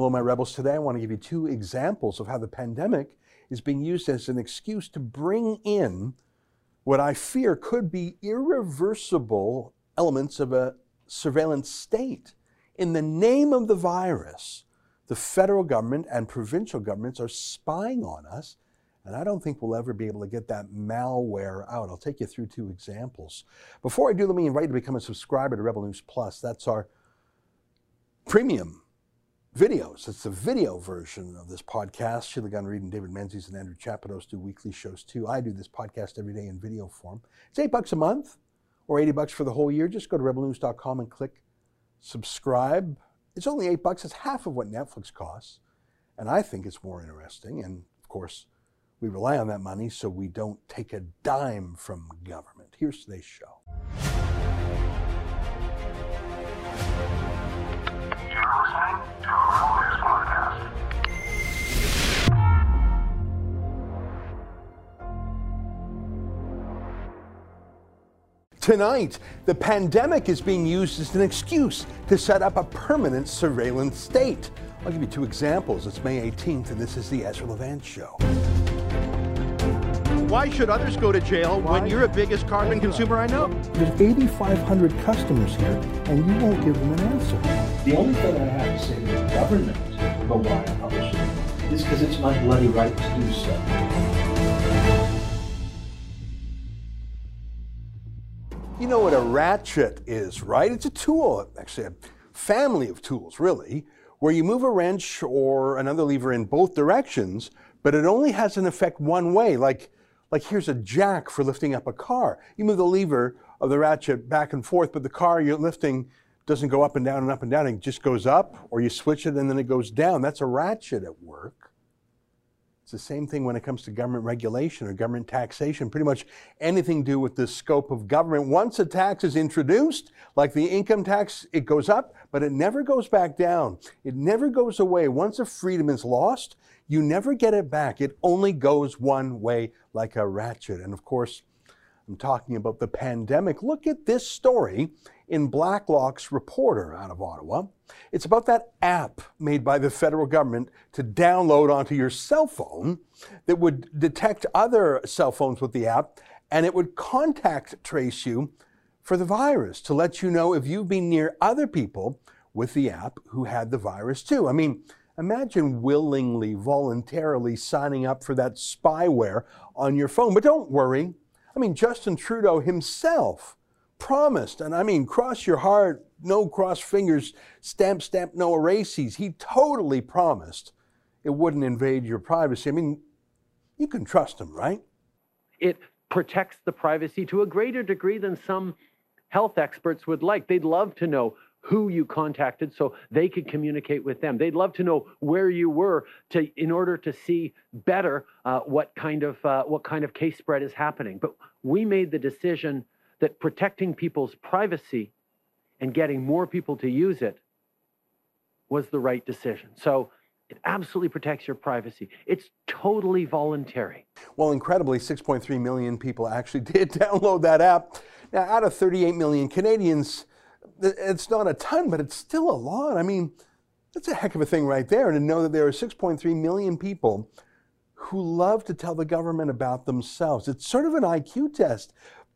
Hello, my rebels. Today I want to give you two examples of how the pandemic is being used as an excuse to bring in what I fear could be irreversible elements of a surveillance state. In the name of the virus, the federal government and provincial governments are spying on us, and I don't think we'll ever be able to get that malware out. I'll take you through two examples. Before I do, let me invite you to become a subscriber to Rebel News Plus. That's our premium videos. It's the video version of this podcast. Sheila Gunn Reid and David Menzies and Andrew Chapados do weekly shows too. I do this podcast every day in video form. It's eight bucks a month or 80 bucks for the whole year. Just go to rebelnews.com and click subscribe. It's only eight bucks. It's half of what Netflix costs. And I think it's more interesting. And of course, we rely on that money so we don't take a dime from government. Here's today's show. Tonight, the pandemic is being used as an excuse to set up a permanent surveillance state. I'll give you two examples. It's May 18th, and this is the Ezra Levant Show. Why should others go to jail Why? when you're the biggest carbon consumer I know? There's 8,500 customers here, and you won't give them an answer. The only thing I have to say to the government about why I publish it is because it's my bloody right to do so. You know what a ratchet is, right? It's a tool, actually a family of tools, really, where you move a wrench or another lever in both directions, but it only has an effect one way, like like here's a jack for lifting up a car. You move the lever of the ratchet back and forth, but the car you're lifting doesn't go up and down and up and down. It just goes up, or you switch it and then it goes down. That's a ratchet at work. It's the same thing when it comes to government regulation or government taxation. Pretty much anything to do with the scope of government. Once a tax is introduced, like the income tax, it goes up, but it never goes back down. It never goes away. Once a freedom is lost, you never get it back. It only goes one way like a ratchet. And of course, I'm talking about the pandemic. Look at this story in Blacklock's Reporter out of Ottawa. It's about that app made by the federal government to download onto your cell phone that would detect other cell phones with the app and it would contact trace you for the virus to let you know if you've been near other people with the app who had the virus too. I mean, Imagine willingly, voluntarily signing up for that spyware on your phone. But don't worry. I mean, Justin Trudeau himself promised, and I mean, cross your heart, no cross fingers, stamp, stamp, no erases. He totally promised it wouldn't invade your privacy. I mean, you can trust him, right? It protects the privacy to a greater degree than some health experts would like. They'd love to know who you contacted so they could communicate with them. They'd love to know where you were to in order to see better uh, what kind of uh, what kind of case spread is happening. But we made the decision that protecting people's privacy and getting more people to use it was the right decision. So it absolutely protects your privacy. It's totally voluntary. Well, incredibly, 6.3 million people actually did download that app. Now, out of 38 million Canadians, it's not a ton, but it's still a lot. I mean, that's a heck of a thing right there. to know that there are 6.3 million people who love to tell the government about themselves. It's sort of an IQ test.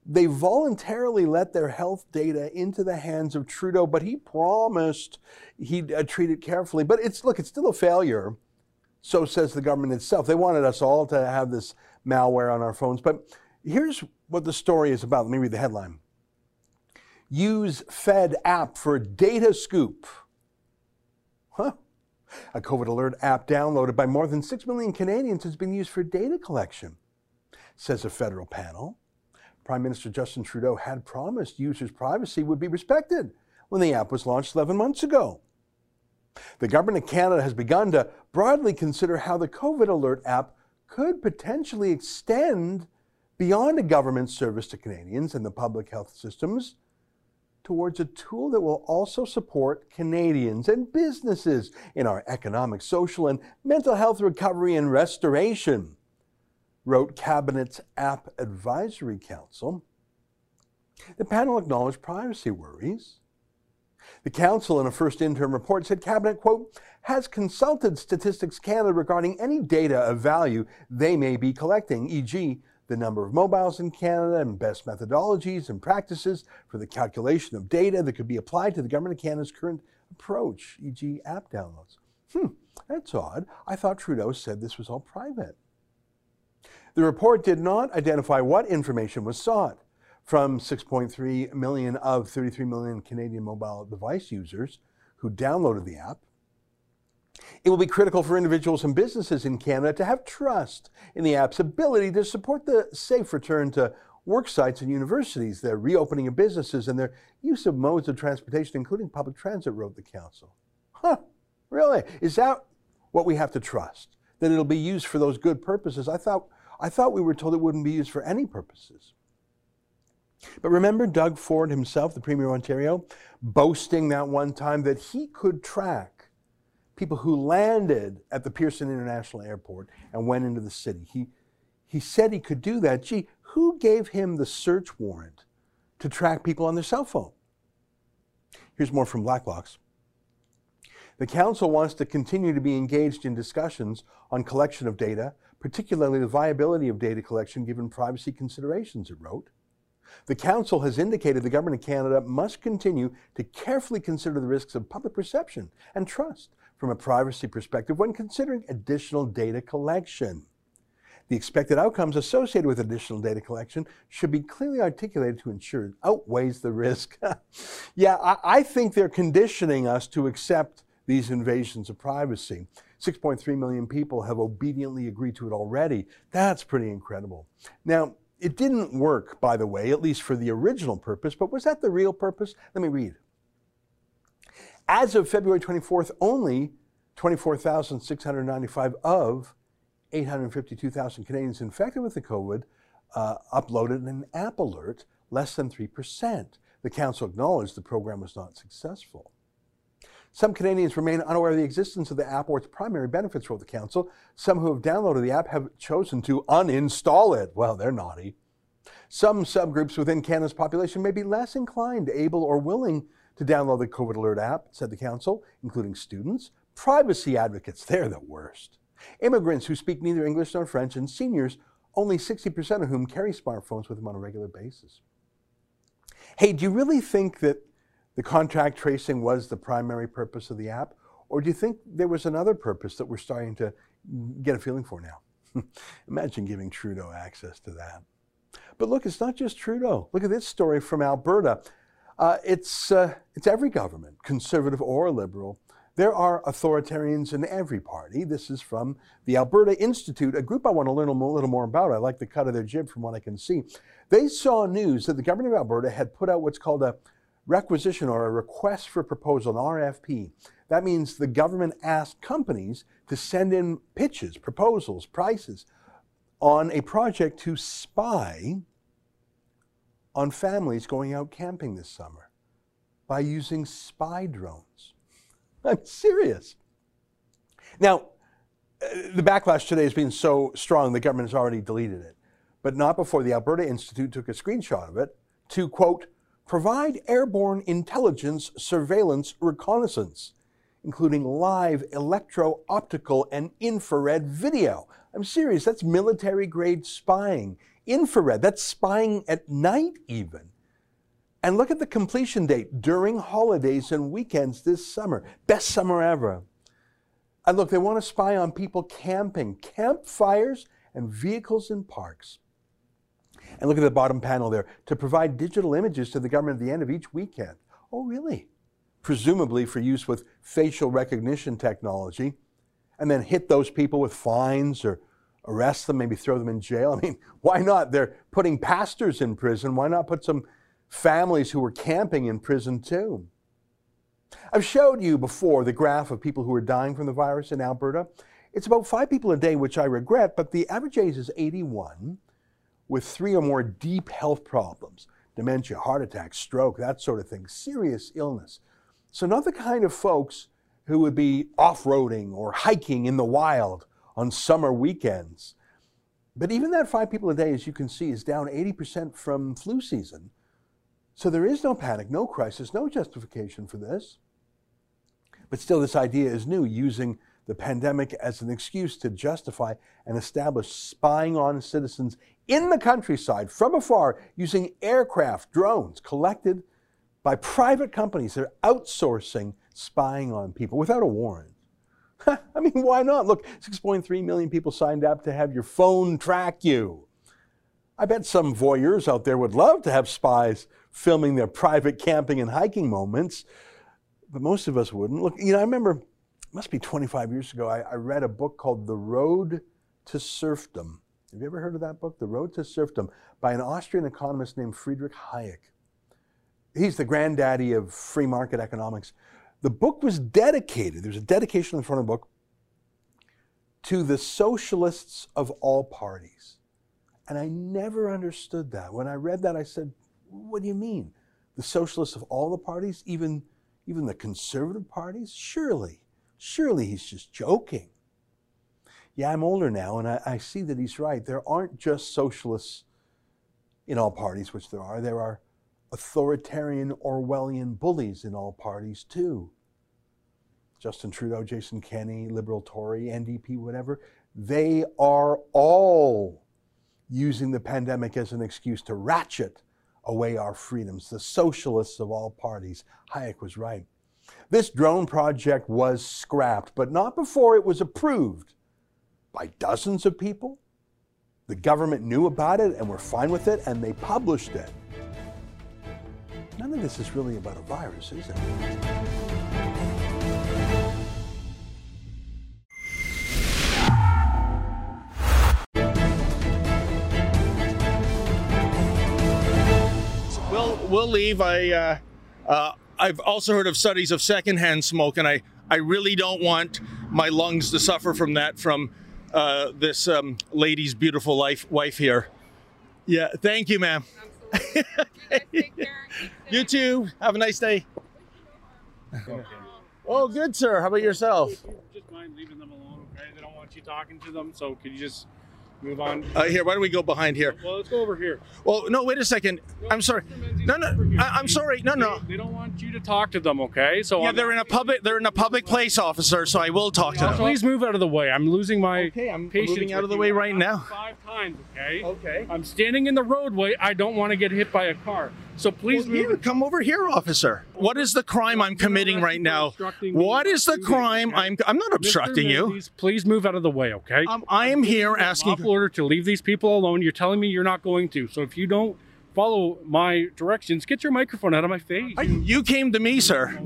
They voluntarily let their health data into the hands of Trudeau, but he promised he'd uh, treat it carefully. But it's look, it's still a failure. So says the government itself. They wanted us all to have this malware on our phones. But here's what the story is about. Let me read the headline. Use Fed app for data scoop. Huh? A COVID alert app downloaded by more than 6 million Canadians has been used for data collection, says a federal panel. Prime Minister Justin Trudeau had promised users' privacy would be respected when the app was launched 11 months ago. The Government of Canada has begun to broadly consider how the COVID Alert app could potentially extend beyond a government service to Canadians and the public health systems towards a tool that will also support Canadians and businesses in our economic, social, and mental health recovery and restoration, wrote Cabinet's App Advisory Council. The panel acknowledged privacy worries. The council, in a first interim report, said Cabinet, quote, has consulted Statistics Canada regarding any data of value they may be collecting, e.g., the number of mobiles in Canada and best methodologies and practices for the calculation of data that could be applied to the Government of Canada's current approach, e.g., app downloads. Hmm, that's odd. I thought Trudeau said this was all private. The report did not identify what information was sought from 6.3 million of 33 million Canadian mobile device users who downloaded the app. It will be critical for individuals and businesses in Canada to have trust in the app's ability to support the safe return to work sites and universities, their reopening of businesses, and their use of modes of transportation, including public transit, wrote the Council. Huh, really? Is that what we have to trust? That it'll be used for those good purposes? I thought I thought we were told it wouldn't be used for any purposes. But remember Doug Ford himself, the Premier of Ontario, boasting that one time that he could track people who landed at the Pearson International Airport and went into the city. He, he said he could do that. Gee, who gave him the search warrant to track people on their cell phone? Here's more from Blacklock's. The Council wants to continue to be engaged in discussions on collection of data particularly the viability of data collection given privacy considerations, it wrote. The Council has indicated the Government of Canada must continue to carefully consider the risks of public perception and trust from a privacy perspective when considering additional data collection. The expected outcomes associated with additional data collection should be clearly articulated to ensure it outweighs the risk. yeah, I, I think they're conditioning us to accept these invasions of privacy. 6.3 million people have obediently agreed to it already. That's pretty incredible. Now, it didn't work, by the way, at least for the original purpose, but was that the real purpose? Let me read. As of February 24th, only 24,695 of 852,000 Canadians infected with the COVID uh, uploaded an app alert, less than 3%. The Council acknowledged the program was not successful. Some Canadians remain unaware of the existence of the app or its primary benefits, wrote the Council. Some who have downloaded the app have chosen to uninstall it. Well, they're naughty. Some subgroups within Canada's population may be less inclined, able, or willing to download the COVID Alert app, said the Council, including students, privacy advocates, they're the worst, immigrants who speak neither English nor French, and seniors, only 60% of whom carry smartphones with them on a regular basis. Hey, do you really think that the contact tracing was the primary purpose of the app? Or do you think there was another purpose that we're starting to get a feeling for now? Imagine giving Trudeau access to that. But look, it's not just Trudeau. Look at this story from Alberta. Uh, it's, uh, it's every government, conservative or liberal. There are authoritarians in every party. This is from the Alberta Institute, a group I want to learn a little more about. I like the cut of their jib from what I can see. They saw news that the government of Alberta had put out what's called a requisition or a request for proposal, an RFP. That means the government asked companies to send in pitches, proposals, prices on a project to spy on families going out camping this summer by using spy drones. I'm serious. Now, uh, the backlash today has been so strong, the government has already deleted it, but not before the Alberta Institute took a screenshot of it to, quote, provide airborne intelligence, surveillance, reconnaissance, including live electro optical and infrared video. I'm serious, that's military grade spying. Infrared, that's spying at night, even. And look at the completion date during holidays and weekends this summer. Best summer ever. And look, they want to spy on people camping, campfires, and vehicles in parks. And look at the bottom panel there to provide digital images to the government at the end of each weekend. Oh, really? Presumably for use with facial recognition technology, and then hit those people with fines or arrest them, maybe throw them in jail. I mean, why not? They're putting pastors in prison. Why not put some families who were camping in prison too? I've showed you before the graph of people who are dying from the virus in Alberta. It's about five people a day, which I regret, but the average age is 81 with three or more deep health problems dementia, heart attack, stroke, that sort of thing, serious illness. So, not the kind of folks who would be off roading or hiking in the wild on summer weekends. But even that five people a day, as you can see, is down 80% from flu season. So there is no panic, no crisis, no justification for this. But still, this idea is new, using the pandemic as an excuse to justify and establish spying on citizens in the countryside from afar using aircraft, drones collected by private companies. that are outsourcing spying on people without a warrant. I mean, why not? Look, 6.3 million people signed up to have your phone track you. I bet some voyeurs out there would love to have spies filming their private camping and hiking moments, but most of us wouldn't. Look, you know, I remember, it must be 25 years ago, I, I read a book called The Road to Serfdom. Have you ever heard of that book, The Road to Serfdom, by an Austrian economist named Friedrich Hayek? He's the granddaddy of free market economics. The book was dedicated, there's a dedication in front of the book, to the socialists of all parties. And I never understood that. When I read that, I said, what do you mean? The socialists of all the parties, even, even the conservative parties? Surely, surely he's just joking. Yeah, I'm older now, and I, I see that he's right. There aren't just socialists in all parties, which there are. There are authoritarian Orwellian bullies in all parties, too. Justin Trudeau, Jason Kenney, Liberal Tory, NDP, whatever. They are all using the pandemic as an excuse to ratchet away our freedoms, the socialists of all parties. Hayek was right. This drone project was scrapped, but not before it was approved by dozens of people. The government knew about it and were fine with it, and they published it. None of this is really about a virus, is it? We'll we'll leave. I uh, uh, I've also heard of studies of secondhand smoke, and I I really don't want my lungs to suffer from that from uh, this um, lady's beautiful life wife here. Yeah, thank you, ma'am. You too. Have a nice day. Oh, good, sir. How about yourself? Just mind leaving them alone, okay? They don't want you talking to them, so could you just move on? Uh, here, why don't we go behind here? Well, let's go over here. Well, no, wait a second. I'm sorry. No, no, I, I'm sorry. No, no. They, they don't want you to talk to them, okay? So Yeah, I'm- they're in a public. They're in a public place, officer. So I will talk to them. Please move out of the way. I'm losing my Okay, I'm moving out of the way right now. Five times, okay? Okay. I'm standing in the roadway. I don't want to get hit by a car. So please Well, here, come over here, officer. What is the crime I'm committing right now? What is the crime I'm? I'm not obstructing you. Please move out of the way, okay? Um, I am here Lawful asking. order to leave these people alone. You're telling me you're not going to. So if you don't follow my directions, get your microphone out of my face. I- You came to me, sir.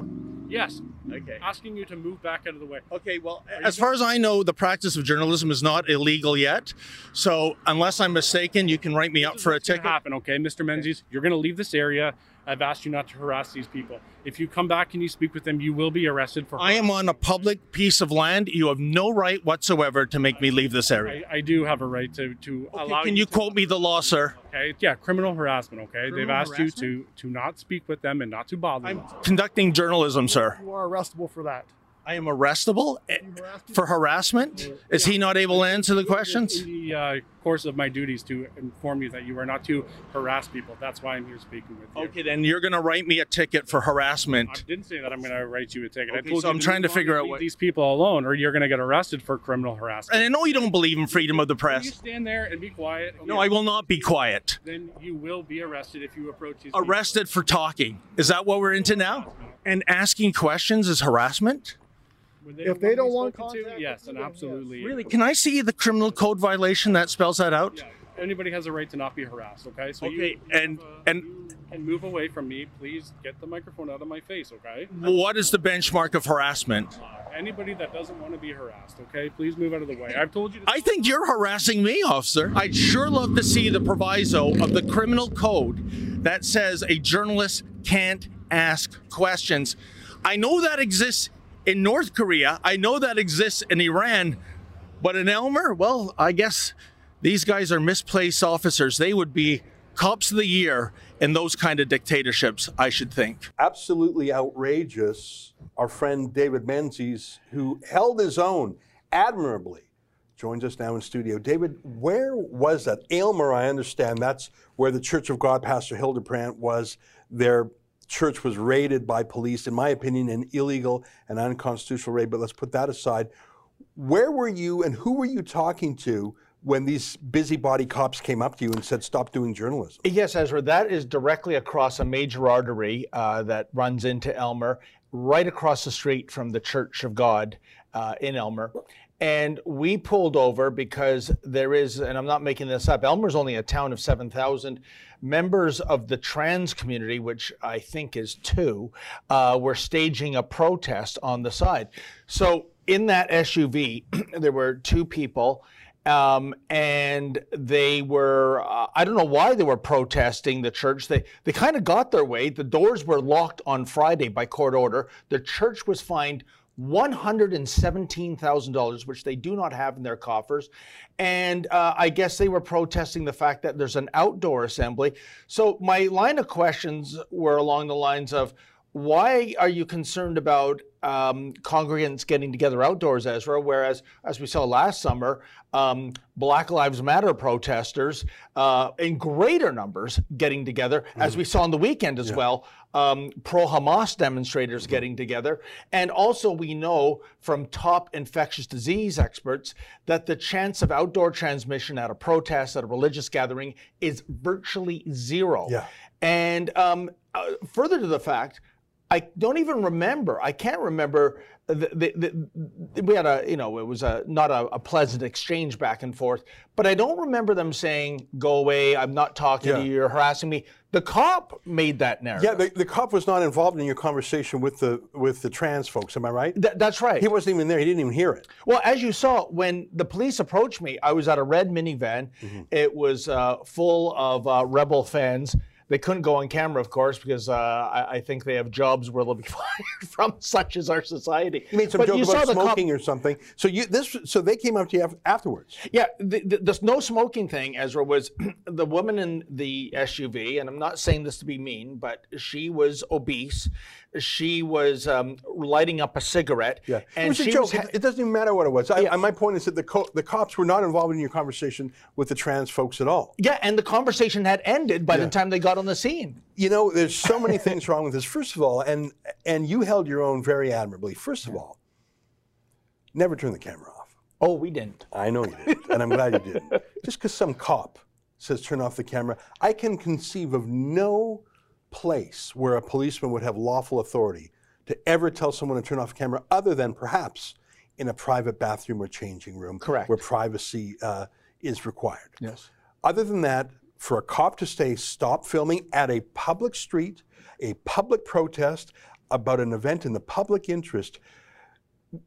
Yes. Okay. Asking you to move back out of the way. Okay. Well, as far as I know, the practice of journalism is not illegal yet. So unless I'm mistaken, you can write me up for a ticket. happen, okay, Mr. Menzies? You're going to leave this area. I've asked you not to harass these people. If you come back and you speak with them, you will be arrested for. I am on a public piece of land. You have no right whatsoever to make me leave this area. I, I do have a right to to allow. Can you to- quote me the law, sir? Okay, yeah, criminal harassment. Okay, they've asked harassment? you to to not speak with them and not to bother I'm them. conducting journalism, sir. You are arrestable for that. I am arrestable eh, for harassment. Is he not able to answer the questions? In the uh, course of my duties to inform you that you are not to harass people. That's why I'm here speaking with you. Okay, then you're going to write me a ticket for harassment. I didn't say that I'm going to write you a ticket. I Okay, so I'm trying to figure out what- these people alone, or you're going to get arrested for criminal harassment. And I know you don't believe in freedom of the Will press. you stand there and be quiet? No, I will not be quiet. Then you will be arrested if you approach these. Arrested for talking. Is that what we're into now? And asking questions is harassment? People. If they don't want spoken to, contact yes, and you, then absolutely. Really? Can I see the criminal code violation that spells that out? Yeah, anybody has a right to not be harassed. Okay, so you, Okay, you and- have, uh, and- move away from me. Please get the microphone out of my face. Okay. What is the benchmark of harassment? Uh, anybody that doesn't want to be harassed. Okay, please move out of the way. I've told you. To I think you're harassing me, officer. I'd sure love to see the proviso of the criminal code that says a journalist can't ask questions. I know that exists in North Korea. I know that exists in Iran. But in Aylmer, well, I guess these guys are misplaced officers. They would be cops of the year in those kind of dictatorships, I should think. absolutely outrageous. Our friend David Menzies, who held his own admirably, joins us now in studio. David, where was that? Aylmer, I understand that's where the Church of God, Pastor Hildebrandt, was their church was raided by police, in my opinion, an illegal and unconstitutional raid, but let's put that aside. Where were you and who were you talking to when these busybody cops came up to you and said, stop doing journalism? Yes, Ezra, that is directly across a major artery uh, that runs into Aylmer, right across the street from the Church of God uh, in Aylmer. And we pulled over because there is, and I'm not making this up, Aylmer's only a town of 7,000. Members of the trans community, which I think is two, uh, were staging a protest on the side. So in that SUV, there were two people. Um, and they were, uh, I don't know why they were protesting the church. They, they kind of got their way. The doors were locked on Friday by court order. The church was fined $117,000, which they do not have in their coffers. And uh, I guess they were protesting the fact that there's an outdoor assembly. So my line of questions were along the lines of, why are you concerned about um, congregants getting together outdoors, Ezra? Whereas, as we saw last summer, um, Black Lives Matter protesters uh, in greater numbers getting together, mm. as we saw on the weekend as yeah. well, um, pro Hamas demonstrators mm. getting together. And also, we know from top infectious disease experts that the chance of outdoor transmission at a protest, at a religious gathering, is virtually zero. Yeah. And um, uh, further to the fact, I don't even remember. I can't remember. The, the, the, we had a, you know, it was a not a, a, pleasant exchange back and forth. But I don't remember them saying, "Go away! I'm not talking yeah. to you. You're harassing me." The cop made that narrative. Yeah, the, the, cop was not involved in your conversation with the with the trans folks. Am I right? Th- that's right. He wasn't even there. He didn't even hear it. Well, as you saw, when the police approached me, I was at a red minivan. Mm-hmm. It was uh, full of uh, rebel fans they couldn't go on camera, of course, because uh, I, I, think they have jobs where they'll be fired from, such as our society. You made some but joke about smoking or something. So you this so they came up to you afterwards. Yeah, the, the, the no smoking thing, Ezra, was the woman in the SUV, and I'm not saying this to be mean, but she was obese she was um, lighting up a cigarette. Yeah, and it was a joke. Was ha- it doesn't even matter what it was. Yeah. I, my point is that the co- the cops were not involved in your conversation with the trans folks at all. Yeah, and the conversation had ended by yeah. the time they got on the scene. You know, there's so many things wrong with this. First of all, and and you held your own very admirably. First of all, never turn the camera off. Oh, we didn't. I know you didn't, and I'm glad you didn't. Just because some cop says turn off the camera, I can conceive of no place where a policeman would have lawful authority to ever tell someone to turn off a camera other than perhaps in a private bathroom or changing room Correct. where privacy uh, is required. Yes. Other than that, for a cop to say stop filming at a public street, a public protest about an event in the public interest,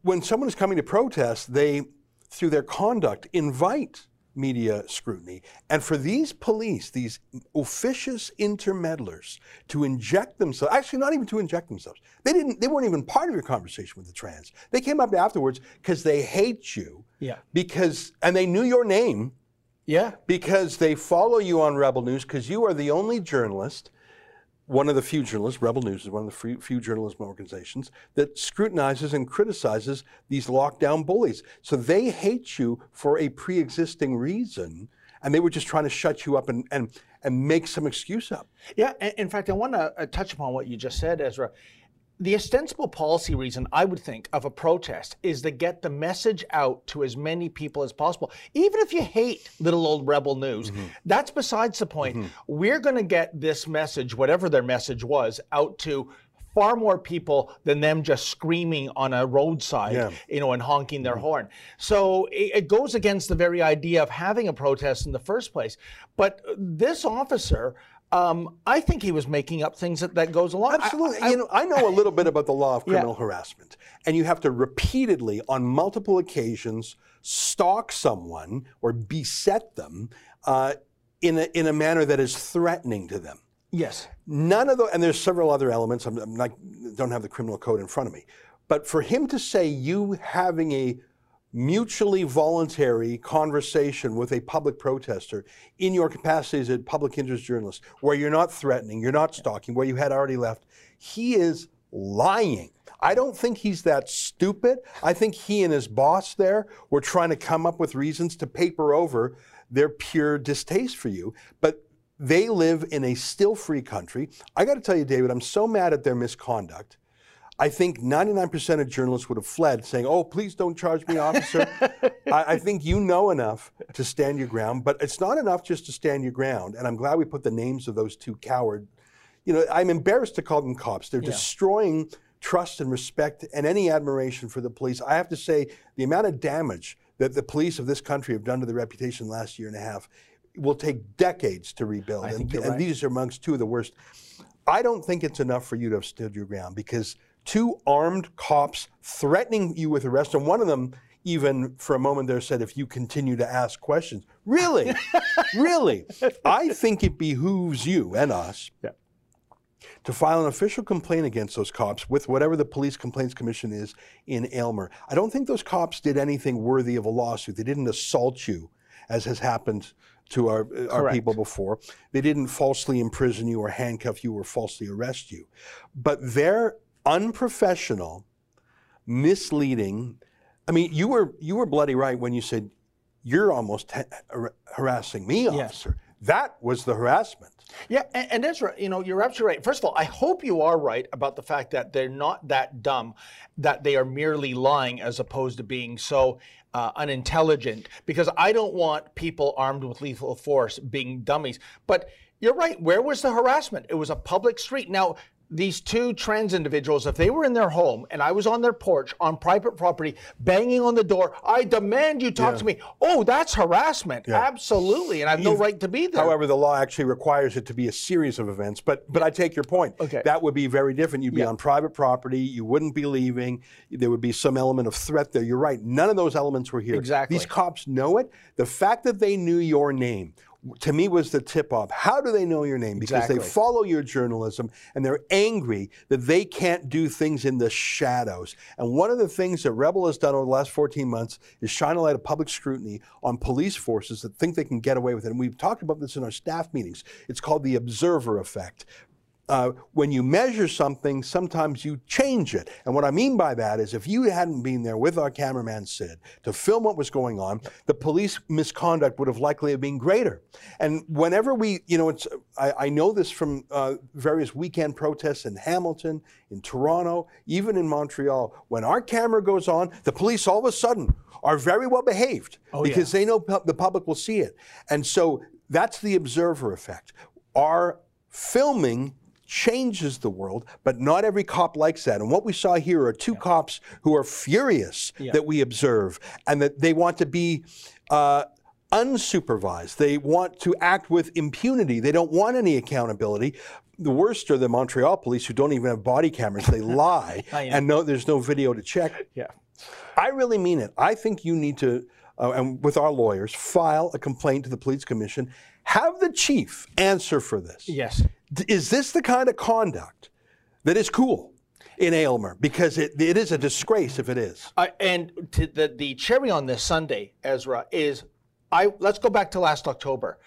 when someone is coming to protest, they, through their conduct, invite media scrutiny. And for these police, these officious intermeddlers, to inject themselves, actually not even to inject themselves, they didn't, they weren't even part of your conversation with the trans. They came up afterwards because they hate you. Yeah. Because, and they knew your name. Yeah. Because they follow you on Rebel News because you are the only journalist one of the few journalists, Rebel News is one of the few, journalism organizations that scrutinizes and criticizes these lockdown bullies. So they hate you for a pre existing reason, and they were just trying to shut you up and, and, and make some excuse up. Yeah, in fact, I want to uh, touch upon what you just said, Ezra the ostensible policy reason I would think of a protest is to get the message out to as many people as possible. Even if you hate little old rebel news, mm-hmm. that's besides the point. Mm-hmm. We're going to get this message, whatever their message was, out to far more people than them just screaming on a roadside, yeah. you know, and honking their mm-hmm. horn. So it, it, goes against the very idea of having a protest in the first place. But this officer, um, I think he was making up things that, that goes along. Absolutely. I, I, you know, I know a little bit about the law of criminal yeah. harassment, and you have to repeatedly, on multiple occasions, stalk someone or beset them uh, in a in a manner that is threatening to them. Yes. None of the and there's several other elements. I'm, I'm not don't have the criminal code in front of me, but for him to say you having a mutually voluntary conversation with a public protester in your capacity as a public interest journalist, where you're not threatening, you're not stalking, where you had already left, he is lying. I don't think he's that stupid. I think he and his boss there were trying to come up with reasons to paper over their pure distaste for you. But they live in a still free country. I got to tell you, David, I'm so mad at their misconduct. I think 99% of journalists would have fled saying, Oh, please don't charge me, officer. I, I, think you know enough to stand your ground, but it's not enough just to stand your ground. And I'm glad we put the names of those two coward. You know, I'm embarrassed to call them cops. They're yeah. destroying trust and respect and any admiration for the police. I have to say, the amount of damage that the police of this country have done to the reputation the last year and a half will take decades to rebuild. And, and right. these are amongst two of the worst. I don't think it's enough for you to have stood your ground because two armed cops threatening you with arrest, and one of them even for a moment there said, if you continue to ask questions. Really? really? I think it behooves you and us yeah. to file an official complaint against those cops with whatever the Police Complaints Commission is in Aylmer. I don't think those cops did anything worthy of a lawsuit. They didn't assault you, as has happened to our, uh, our people before. They didn't falsely imprison you or handcuff you or falsely arrest you. But their unprofessional, misleading. I mean, you were you were bloody right when you said you're almost ha- harassing me, officer. Yes. That was the harassment. Yeah, and, and right. You know, you're absolutely right. First of all, I hope you are right about the fact that they're not that dumb, that they are merely lying as opposed to being so uh, unintelligent. Because I don't want people armed with lethal force being dummies. But you're right. Where was the harassment? It was a public street. Now, these two trans individuals, if they were in their home and I was on their porch on private property banging on the door, I demand you talk yeah. to me. Oh, that's harassment. Yeah. Absolutely. And I have no right to be there. However, the law actually requires it to be a series of events. But but I take your point. Okay. That would be very different. You'd be yeah. on private property, you wouldn't be leaving, there would be some element of threat there. You're right. None of those elements were here. Exactly. These cops know it. The fact that they knew your name to me was the tip off. How do they know your name? Because exactly. they follow your journalism and they're angry that they can't do things in the shadows. And one of the things that Rebel has done over the last 14 months is shine a light of public scrutiny on police forces that think they can get away with it. And we've talked about this in our staff meetings. It's called the observer effect uh, when you measure something, sometimes you change it. And what I mean by that is if you hadn't been there with our cameraman Sid to film what was going on, the police misconduct would have likely have been greater. And whenever we, you know, it's, I, I know this from uh, various weekend protests in Hamilton, in Toronto, even in Montreal. When our camera goes on, the police all of a sudden are very well behaved oh, because yeah. they know pu- the public will see it. And so that's the observer effect. Our filming changes the world, but not every cop likes that. And what we saw here are two yeah. cops who are furious yeah. that we observe and that they want to be. Uh, unsupervised. They want to act with impunity. They don't want any accountability. The worst are the Montreal police who don't even have body cameras. They lie and no, there's no video to check. Yeah. I really mean it. I think you need to, uh, and with our lawyers, file a complaint to the police commission. Have the chief answer for this. Yes. Is this the kind of conduct that is cool in Aylmer? Because it, it is a disgrace if it is. Uh, and the, the cherry on this sundae, Ezra, is I let's go back to last October.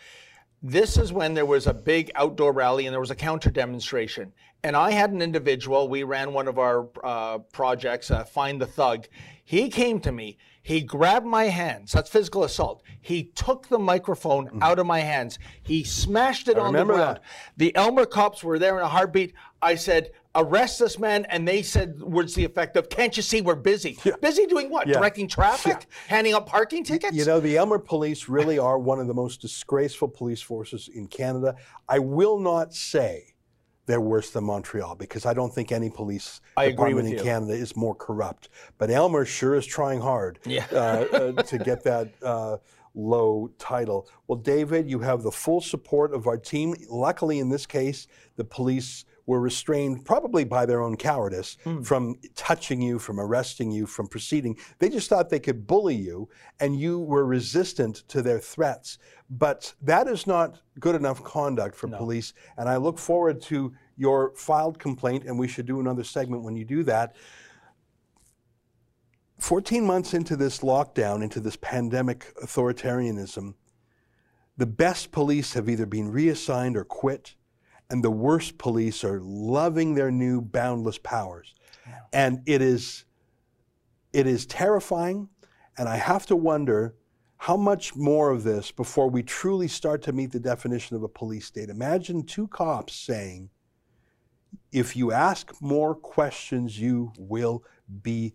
This is when there was a big outdoor rally and there was a counter demonstration. And I had an individual, we ran one of our uh, projects, uh, Find the Thug. He came to me he grabbed my hands. That's physical assault. He took the microphone mm-hmm. out of my hands. He smashed it I on the ground. That. The Aylmer cops were there in a heartbeat. I said, arrest this man. And they said words the effect of, can't you see we're busy? Yeah. Busy doing what? Yeah. Directing traffic? Yeah. Handing out parking tickets? You know, the Aylmer police really are one of the most disgraceful police forces in Canada. I will not say they're worse than Montreal because I don't think any police I department in you. Canada is more corrupt. But Aylmer sure is trying hard yeah. uh, uh, to get that uh, low title. Well, David, you have the full support of our team. Luckily, in this case, the police were restrained probably by their own cowardice mm. from touching you, from arresting you, from proceeding. They just thought they could bully you, and you were resistant to their threats. But that is not good enough conduct for no. police, and I look forward to your filed complaint, and we should do another segment when you do that. 14 months into this lockdown, into this pandemic authoritarianism, the best police have either been reassigned or quit and the worst police are loving their new boundless powers. Yeah. And it is, it is terrifying, and I have to wonder how much more of this before we truly start to meet the definition of a police state? Imagine two cops saying, if you ask more questions, you will be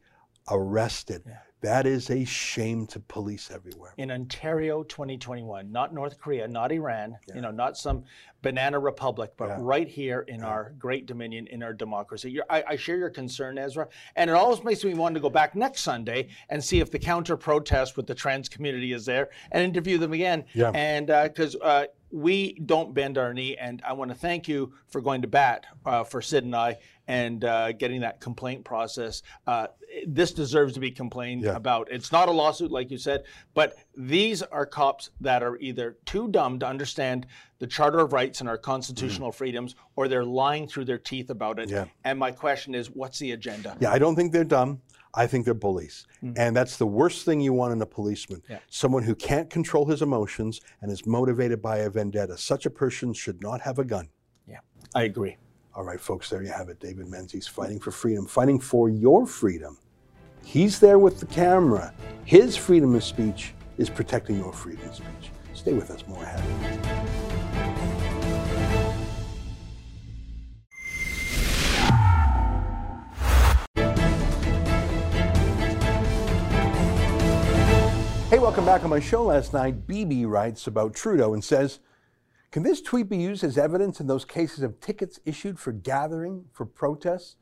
arrested. Yeah. That is a shame to police everywhere. in Ontario 2021, not North Korea, not Iran, you know, not some banana republic, but Yeah. right here in our great dominion, in our democracy. I, I share your concern, Ezra, and it always makes me want to go back next Sunday and see if the counter protest with the trans community is there and interview them again. Yeah. And because uh, we don't bend our knee, and I want to thank you for going to bat uh, for Sid and I and uh, getting that complaint process. Uh, this deserves to be complained Yeah. about. It's not a lawsuit, like you said, but these are cops that are either too dumb to understand the Charter of Rights and our constitutional freedoms, or they're lying through their teeth about it. Yeah. And my question is, what's the agenda? Yeah, I don't think they're dumb. I think they're bullies. Mm. And that's the worst thing you want in a policeman. Yeah. Someone who can't control his emotions and is motivated by a vendetta. Such a person should not have a gun. Yeah, I agree. All right, folks, there you have it. David Menzies fighting for freedom, fighting for your freedom. He's there with the camera. His freedom of speech is protecting your freedom of speech. Stay with us, more ahead. Back on my show last night. BB writes about Trudeau and says, Can this tweet be used as evidence in those cases of tickets issued for gathering for protests?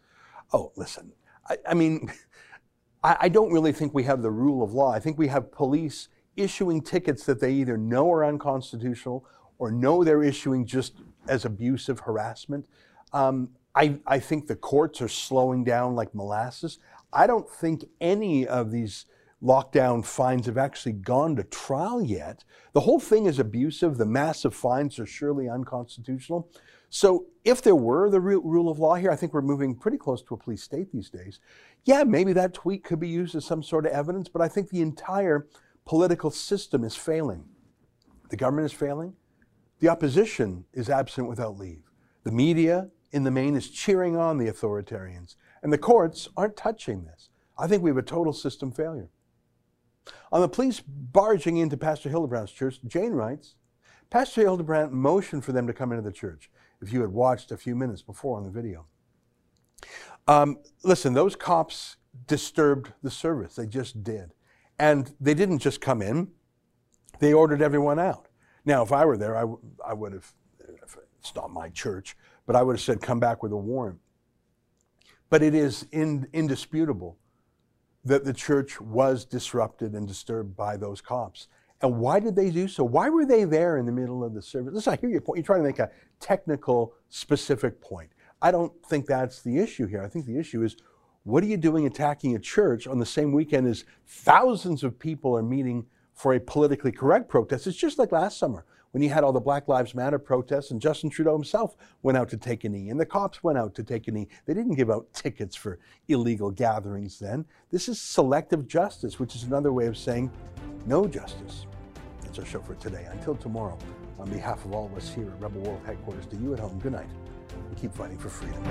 Oh, listen, I, I mean, I, I don't really think we have the rule of law. I think we have police issuing tickets that they either know are unconstitutional or know they're issuing just as abusive harassment. Um, I, I think the courts are slowing down like molasses. I don't think any of these lockdown fines have actually gone to trial yet. The whole thing is abusive. The massive fines are surely unconstitutional. So, if there were the rule of law here, I think we're moving pretty close to a police state these days. Yeah, maybe that tweet could be used as some sort of evidence, but I think the entire political system is failing. The government is failing. The opposition is absent without leave. The media, in the main, is cheering on the authoritarians. And the courts aren't touching this. I think we have a total system failure. On the police barging into Pastor Hildebrandt's church, Jane writes Pastor Hildebrandt motioned for them to come into the church, if you had watched a few minutes before on the video. Um, listen, those cops disturbed the service. They just did. And they didn't just come in, they ordered everyone out. Now, if I were there, I, w- I would have, it's not my church, but I would have said, come back with a warrant. But it is in, indisputable that the church was disrupted and disturbed by those cops. And why did they do so? Why were they there in the middle of the service? Listen, I hear your point. You're trying to make a technical, specific point. I don't think that's the issue here. I think the issue is what are you doing attacking a church on the same weekend as thousands of people are meeting for a politically correct protest? It's just like last summer when you had all the Black Lives Matter protests and Justin Trudeau himself went out to take a knee and the cops went out to take a knee. They didn't give out tickets for illegal gatherings then. This is selective justice, which is another way of saying no justice. That's our show for today. Until tomorrow, on behalf of all of us here at Rebel World Headquarters, to you at home, good night and keep fighting for freedom.